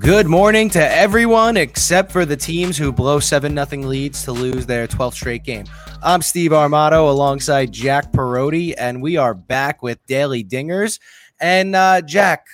Good morning to everyone except for the teams who blow 7 0 leads to lose their 12th straight game. I'm Steve Armato alongside Jack Perotti, and we are back with Daily Dingers. And uh, Jack,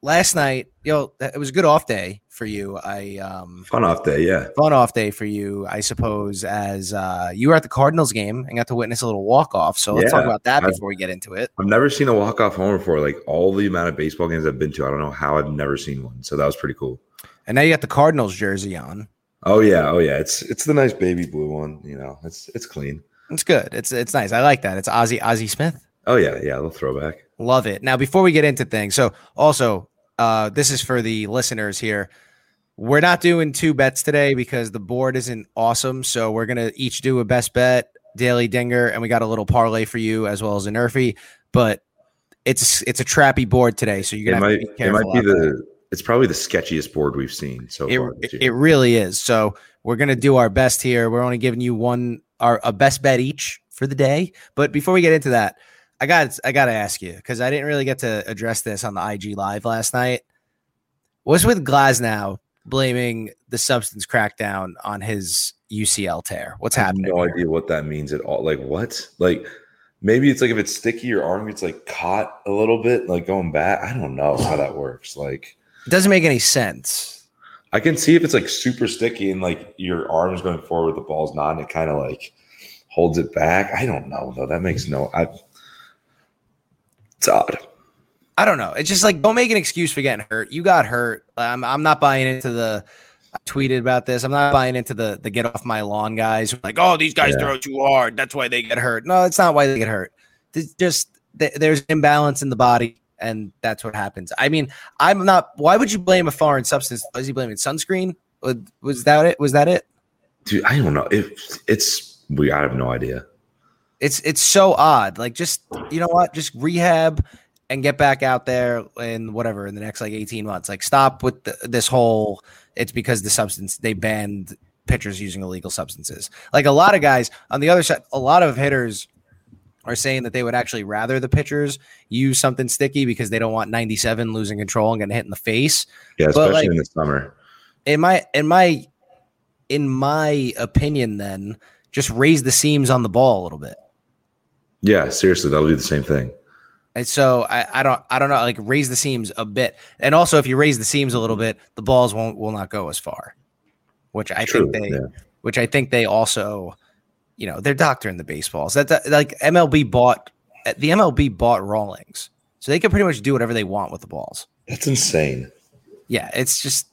last night, you know, it was a good off day for you. I um fun off day, yeah. Fun off day for you, I suppose, as uh you were at the Cardinals game and got to witness a little walk off. So let's yeah, talk about that I've, before we get into it. I've never seen a walk off home before. Like all the amount of baseball games I've been to, I don't know how I've never seen one. So that was pretty cool. And now you got the Cardinals jersey on. Oh yeah, oh yeah. It's it's the nice baby blue one. You know, it's it's clean. It's good. It's it's nice. I like that. It's Ozzie Ozzie Smith. Oh yeah, yeah. A little throwback. Love it. Now before we get into things, so also uh, this is for the listeners here. We're not doing two bets today because the board isn't awesome. So we're gonna each do a best bet, daily dinger, and we got a little parlay for you as well as a nerfy. But it's it's a trappy board today, so you're gonna it might, it might be the there. it's probably the sketchiest board we've seen so it, far. It really is. So we're gonna do our best here. We're only giving you one our a best bet each for the day. But before we get into that, I got I got to ask you because I didn't really get to address this on the IG live last night. What's with Glasnow blaming the substance crackdown on his UCL tear? What's happening? no here? idea what that means at all. Like what? Like maybe it's like if it's sticky, your arm gets like caught a little bit, like going back. I don't know how that works. Like it doesn't make any sense. I can see if it's like super sticky and like your arm's going forward, the ball's not, and it kind of like holds it back. I don't know though. That makes no. I it's odd. I don't know. It's just like don't make an excuse for getting hurt. You got hurt. I'm I'm not buying into the I tweeted about this. I'm not buying into the the get off my lawn guys. Like, oh, these guys yeah. throw too hard. That's why they get hurt. No, it's not why they get hurt. It's just there's imbalance in the body, and that's what happens. I mean, I'm not. Why would you blame a foreign substance? Was he blaming sunscreen? Was that it? Was that it? Dude, I don't know. It, it's we. I have no idea. It's it's so odd. Like just you know what? Just rehab and get back out there in whatever in the next like 18 months. Like stop with the, this whole it's because the substance they banned pitchers using illegal substances. Like a lot of guys on the other side, a lot of hitters are saying that they would actually rather the pitchers use something sticky because they don't want 97 losing control and getting hit in the face. Yeah, especially like, in the summer. In my in my in my opinion, then just raise the seams on the ball a little bit. Yeah, seriously, that'll do the same thing. And so I, I don't I don't know like raise the seams a bit, and also if you raise the seams a little bit, the balls won't will not go as far, which I True, think they yeah. which I think they also, you know, they're doctoring the baseballs. That, that like MLB bought the MLB bought Rawlings, so they can pretty much do whatever they want with the balls. That's insane. Yeah, it's just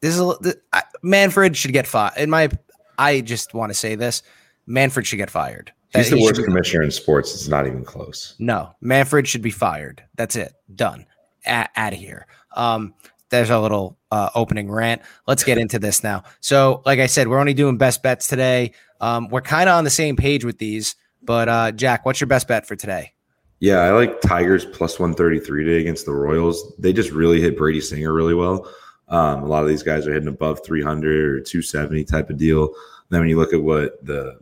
this is a, Manfred should get fired. In my, I just want to say this: Manfred should get fired. He's the he worst commissioner in sports. It's not even close. No, Manfred should be fired. That's it. Done. A- out of here. Um, there's a little uh, opening rant. Let's get into this now. So, like I said, we're only doing best bets today. Um, we're kind of on the same page with these, but uh, Jack, what's your best bet for today? Yeah, I like Tigers plus 133 today against the Royals. They just really hit Brady Singer really well. Um, a lot of these guys are hitting above 300 or 270 type of deal. then when you look at what the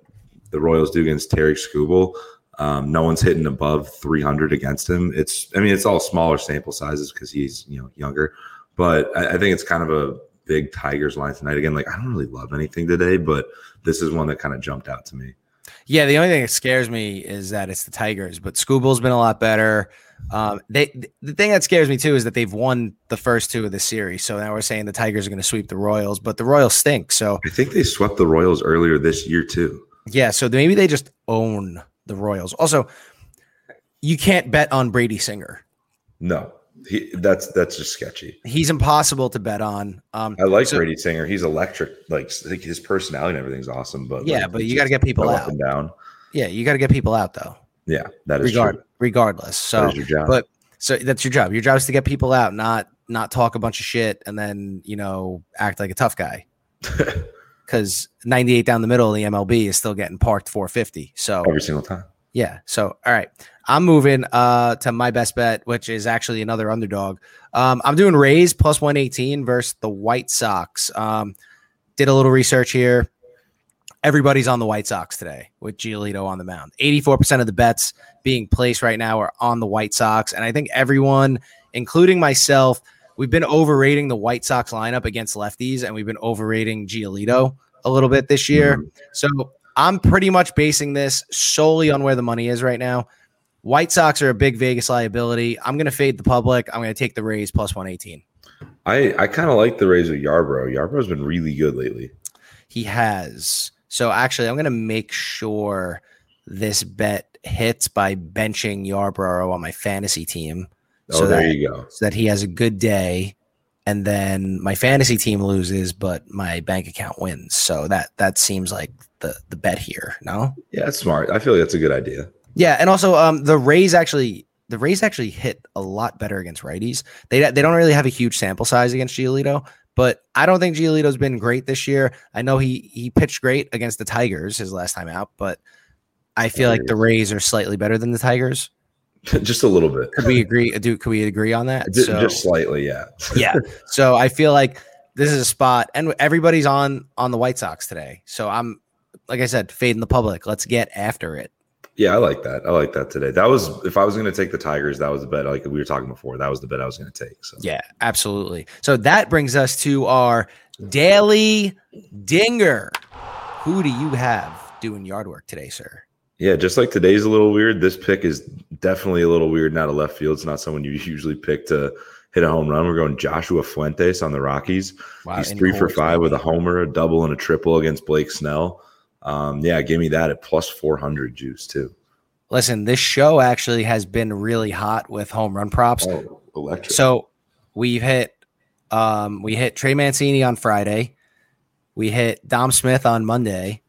the Royals do against Tarik Skubal. Um, no one's hitting above 300 against him. It's, I mean, it's all smaller sample sizes because he's, you know, younger. But I, I, think it's kind of a big Tigers line tonight. Again, like I don't really love anything today, but this is one that kind of jumped out to me. Yeah, the only thing that scares me is that it's the Tigers, but Skubal's been a lot better. Um, they the thing that scares me too is that they've won the first two of the series. So now we're saying the Tigers are going to sweep the Royals, but the Royals stink. So I think they swept the Royals earlier this year too. Yeah, so maybe they just own the Royals. Also, you can't bet on Brady Singer. No, he, that's that's just sketchy. He's impossible to bet on. Um, I like so, Brady Singer. He's electric. Like his personality and everything's awesome. But yeah, like, but you got to get people out and down. Yeah, you got to get people out though. Yeah, that is Regard, true. Regardless, so but so that's your job. Your job is to get people out, not not talk a bunch of shit and then you know act like a tough guy. because 98 down the middle of the MLB is still getting parked 450. So every single time. Yeah. So all right. I'm moving uh to my best bet, which is actually another underdog. Um, I'm doing Rays plus 118 versus the White Sox. Um, did a little research here. Everybody's on the White Sox today with Giolito on the mound. 84% of the bets being placed right now are on the White Sox. And I think everyone, including myself, we've been overrating the White Sox lineup against lefties, and we've been overrating Giolito a little bit this year. Mhm. So I'm pretty much basing this solely on where the money is right now. White Sox are a big Vegas liability. I'm going to fade the public. I'm going to take the Rays plus 118. I I kind of like the Rays with Yarbrough. Yarbrough's been really good lately. He has. So actually, I'm going to make sure this bet hits by benching Yarbrough on my fantasy team Oh, So there that- you go. so that he has a good day. And then my fantasy team loses, but my bank account wins. So that that seems like the the bet here. No, Yeah, that's smart. I feel like that's a good idea. Yeah, and also um the Rays actually the Rays actually hit a lot better against righties. They they don't really have a huge sample size against Giolito, but I don't think Giolito's been great this year. I know he he pitched great against the Tigers his last time out, but I feel like the Rays are slightly better than the Tigers. just a little bit. Could we agree? Do could we agree on that? Ju- So- just slightly, yeah. yeah. So I feel like this is a spot, and everybody's on on the White Sox today. So I'm like I said, fading the public. Let's get after it. Yeah, I like that. I like that today. That was if I was going to take the Tigers, that was the bet. Like we were talking before, that was the bet I was going to take. So Yeah, absolutely. So that brings us to our daily dinger. Who do you have doing yard work today, sir? yeah, just like today's a little weird. This pick is definitely a little weird. Not a left field. It's not someone you usually pick to hit a home run. We're going Joshua Fuentes on the Rockies. Wow, He's three for five with a homer, a double, and a triple against Blake Snell. Um, yeah, give me that at plus four hundred juice too. Listen, this show actually has been really hot with home run props. Oh, electric. So we've hit um we hit Trey Mancini on Friday. We hit Dom Smith on Monday.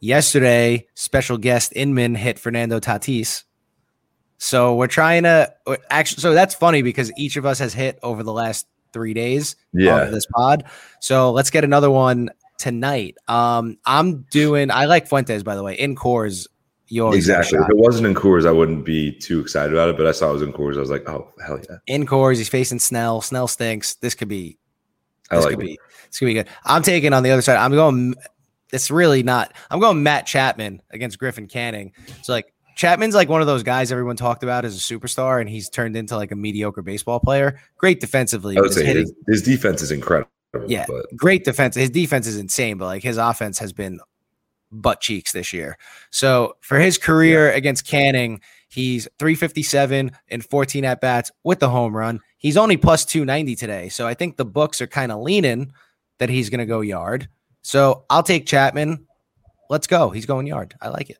Yesterday, special guest Inman hit Fernando Tatis. So we're trying to actually so that's funny because each of us has hit over the last 3 days yeah, of this pod. So let's get another one tonight. Um I'm doing I like Fuentes by the way. In Coors you always get a exactly. If it wasn't in Coors, I wouldn't be too excited about it. But I saw it was in Coors. I was like, oh hell yeah, in Coors. He's facing Snell. Snell stinks. This could be. I This like could it. be. This could be good. I'm taking on the other side. I'm going. It's really not. I'm going Matt Chapman against Griffin Canning. So like Chapman's like one of those guys everyone talked about as a superstar, and he's turned into like a mediocre baseball player. Great defensively. I would his say his, his defense is incredible. Yeah. but great defense. His defense is insane, but like his offense has been butt cheeks this year. So for his career against Canning, he's 357 and 14 at bats with the home run. He's only plus 290 today. So I think the books are kind of leaning that he's going to go yard. So I'll take Chapman. Let's go. He's going yard. I like it.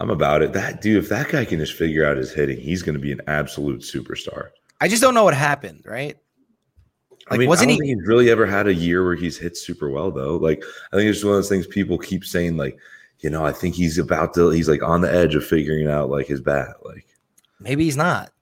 I'm about it. That dude, if that guy can just figure out his hitting, he's going to be an absolute superstar. I just don't know what happened, right? I Like, mean, wasn't I he- don't think he's really ever had a year where he's hit super well though. Like, I think it's one of those things people keep saying, like, you know, I think he's about to, he's like on the edge of figuring out like his bat. Like, Maybe he's not.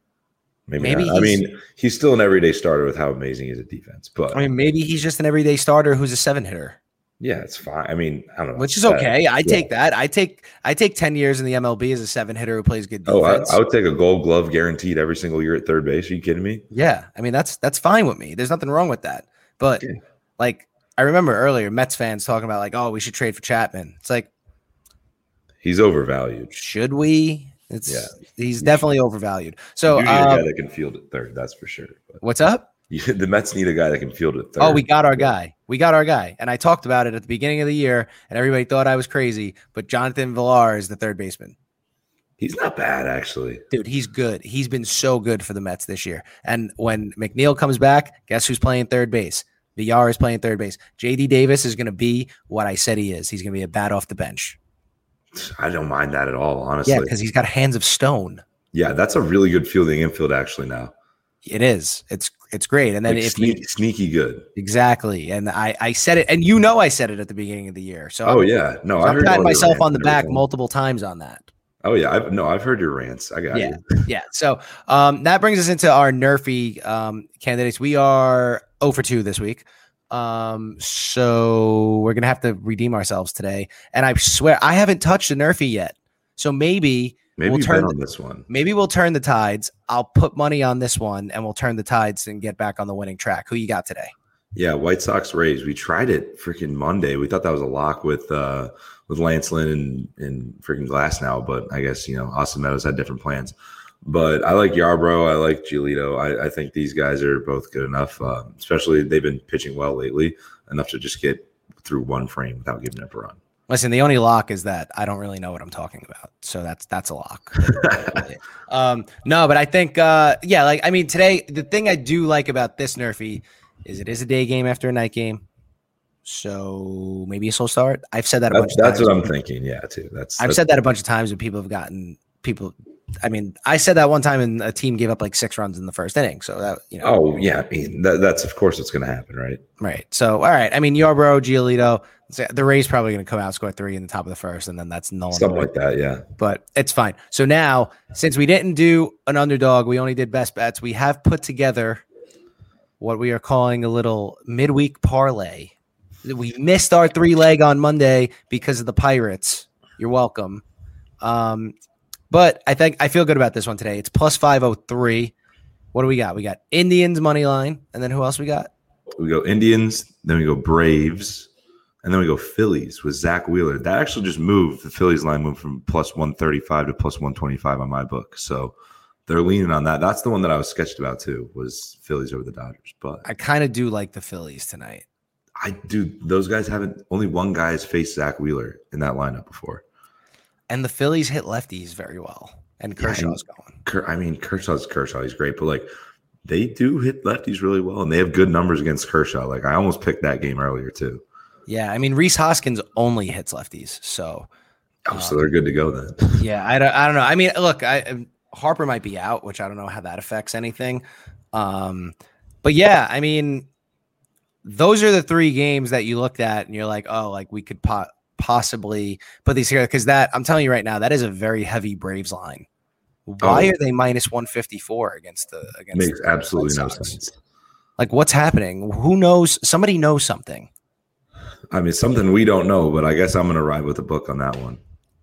maybe, Maybe not. I mean, he's still an everyday starter with how amazing he is at defense. But I mean, maybe he's just an everyday starter who's a seven hitter. Yeah, it's fine. I mean, I don't know. which is Uh, okay. I yeah. take that. I take I take ten years in the MLB as a seven hitter who plays good defense. Oh, I. I would take a Gold Glove guaranteed every single year at third base. Are you kidding me? yeah, I mean that's that's fine with me. There's nothing wrong with that. But Yeah. like I remember earlier, Mets fans talking about like, oh, we should trade for Chapman. It's like, He's overvalued. should we? It's Yeah. he's definitely overvalued. So need a guy um, that can field at third. That's for sure. But what's up? You, the Mets need a guy that can field third. Oh, we got our guy. We got our guy. And I talked about it at the beginning of the year, and everybody thought I was crazy. But Jonathan Villar is the third baseman. He's not bad actually. Dude, he's good. He's been so good for the Mets this year. And when McNeil comes back, guess who's playing third base? Villar is playing third base. JD Davis is going to be what I said he is. He's going to be a bat off the bench. I don't mind that at all, honestly. Yeah, because he's got hands of stone. Yeah, that's a really good fielding infield actually now. It is. It's it's great. And then Like sneak, you sneaky good. exactly, and I I said it, and you know I said it at the beginning of the year. So Oh I'm, yeah, no, so I I'm patting myself on the back everything. multiple times on that. Oh yeah, I've no, I've heard your rants. I got Yeah. you. Yeah. So um, that brings us into our Nerfy um, candidates. We are 0 for 2 this week. Um, so we're going to have to redeem ourselves today. And I swear I haven't touched a Nerfy yet. So maybe, Maybe We'll turn on this one. maybe we'll turn the tides. I'll put money on this one and we'll turn the tides and get back on the winning track. Who you got today? Yeah, White Sox Rays. We tried it freaking Monday. We thought that was a lock with uh with Lance Lynn and and freaking Glasnow, but I guess you know Austin Meadows had different plans. But I like Yarbrough. I like Giolito. I, I think these guys are both good enough. Um, especially they've been pitching well lately, enough to just get through one frame without giving up a run. Listen, the only lock is that I don't really know what I'm talking about, so that's that's a lock. um, no, but I think, uh, yeah, like I mean, today the thing I do like about this Nerfy is it is a day game after a night game, so maybe a slow start. I've said that a bunch. That's, of that's what I'm thinking. Yeah, too. That's I've that's, said that a bunch of times, and people have gotten people. I mean, I said that one time, and a team gave up like six runs in the first inning. So that you know, Oh yeah, I mean that, that's of course what's going to happen, right? right. So all right. I mean, Yarbrough, Giolito. The Rays probably going to come out score three in the top of the first, and then that's null. Something like that. Yeah. but it's fine. So now, since we didn't do an underdog, we only did best bets. We have put together what we are calling a little midweek parlay. We missed our three leg on Monday because of the Pirates. You're welcome. Um, but I think I feel good about this one today. It's plus 503. What do we got? We got Indians money line. And then who else we got? We go Indians, then we go Braves, and then we go Phillies with Zack Wheeler. That actually just moved. The Phillies line went from plus 135 to plus 125 on my book. So they're leaning on that. That's the one that I was sketched about too, was Phillies over the Dodgers. But I kind of do like the Phillies tonight. I do those guys haven't only one guy has faced Zack Wheeler in that lineup before. And the Phillies hit lefties very well. And Yeah, Kershaw's going. Ker- I mean, Kershaw's Kershaw. He's great, but like they do hit lefties really well, and they have good numbers against Kershaw. Like I almost picked that game earlier too. Yeah, I mean Rhys Hoskins only hits lefties, so Oh, so they're good to go then. yeah, I don't, I don't know. I mean, look, I um, Harper might be out, which I don't know how that affects anything. Um, but yeah, I mean, those are the three games that you looked at, and you're like, oh, like we could po- possibly put these here because that I'm telling you right now, that is a very heavy Braves line. Oh, why Oh. are they minus 154 against the against Makes the uh, absolutely Red no sense. Like, what's happening? Who knows? Somebody knows something. I mean, something we don't know, but I guess I'm going to ride with the book on that one.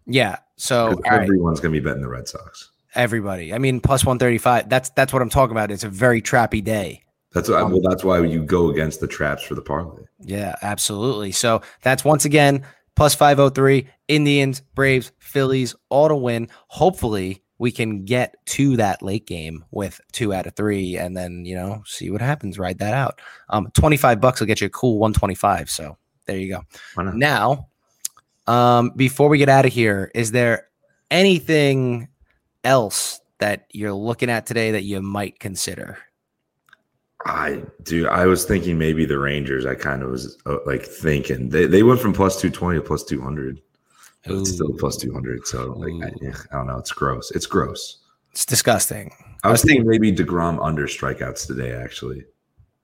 Yeah. So, right. everyone's going to be betting the Red Sox. everybody. I mean, plus 135. That's that's what I'm talking about. It's a very trappy day. That's why. Well, that's why you go against the traps for the parlay. Yeah, absolutely. So that's once again plus 503 Indians, Braves, Phillies, all to win. Hopefully, we can get to that late game with two out of three and then, you know, see what happens. Ride that out. Um, 25 bucks will get you a cool 125. So there you go. Now, um, before we get out of here, is there anything else that you're looking at today that you might consider? I do. I was thinking maybe the Rangers. I kind of was uh, like thinking they, they went from plus two twenty to plus two hundred. It's still plus two hundred. So like, I, I don't know. It's gross. It's gross. It's disgusting. I was thinking maybe Degrom under strikeouts today. Actually,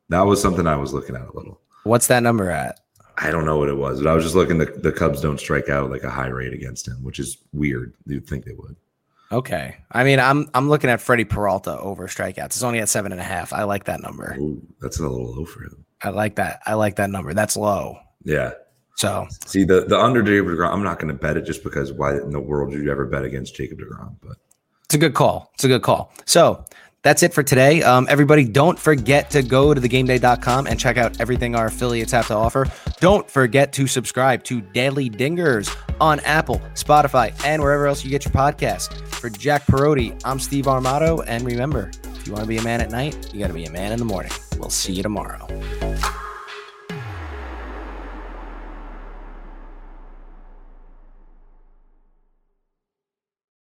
that was something I was looking at a little. What's that number at? I don't know what it was, but I was just looking. The, the Cubs don't strike out like a high rate against him, which is weird. You'd think they would. Okay. I mean, I'm I'm looking at Freddie Peralta over strikeouts. It's only at seven and a half. I like that number. Ooh, that's a little low for him. I like that. I like that number. That's low. Yeah. So See the the under Jacob Degrom. I'm not going to bet it just because why in the world would you ever bet against Jacob Degrom? But it's a good call. It's a good call. So that's it for today. Um, everybody, don't forget to go to thegameday.com and check out everything our affiliates have to offer. Don't forget to subscribe to Daily Dingers on Apple, Spotify, and wherever else you get your podcasts. For Jack Perotti, I'm Steve Armato. And remember, if you want to be a man at night, you got to be a man in the morning. We'll see you tomorrow.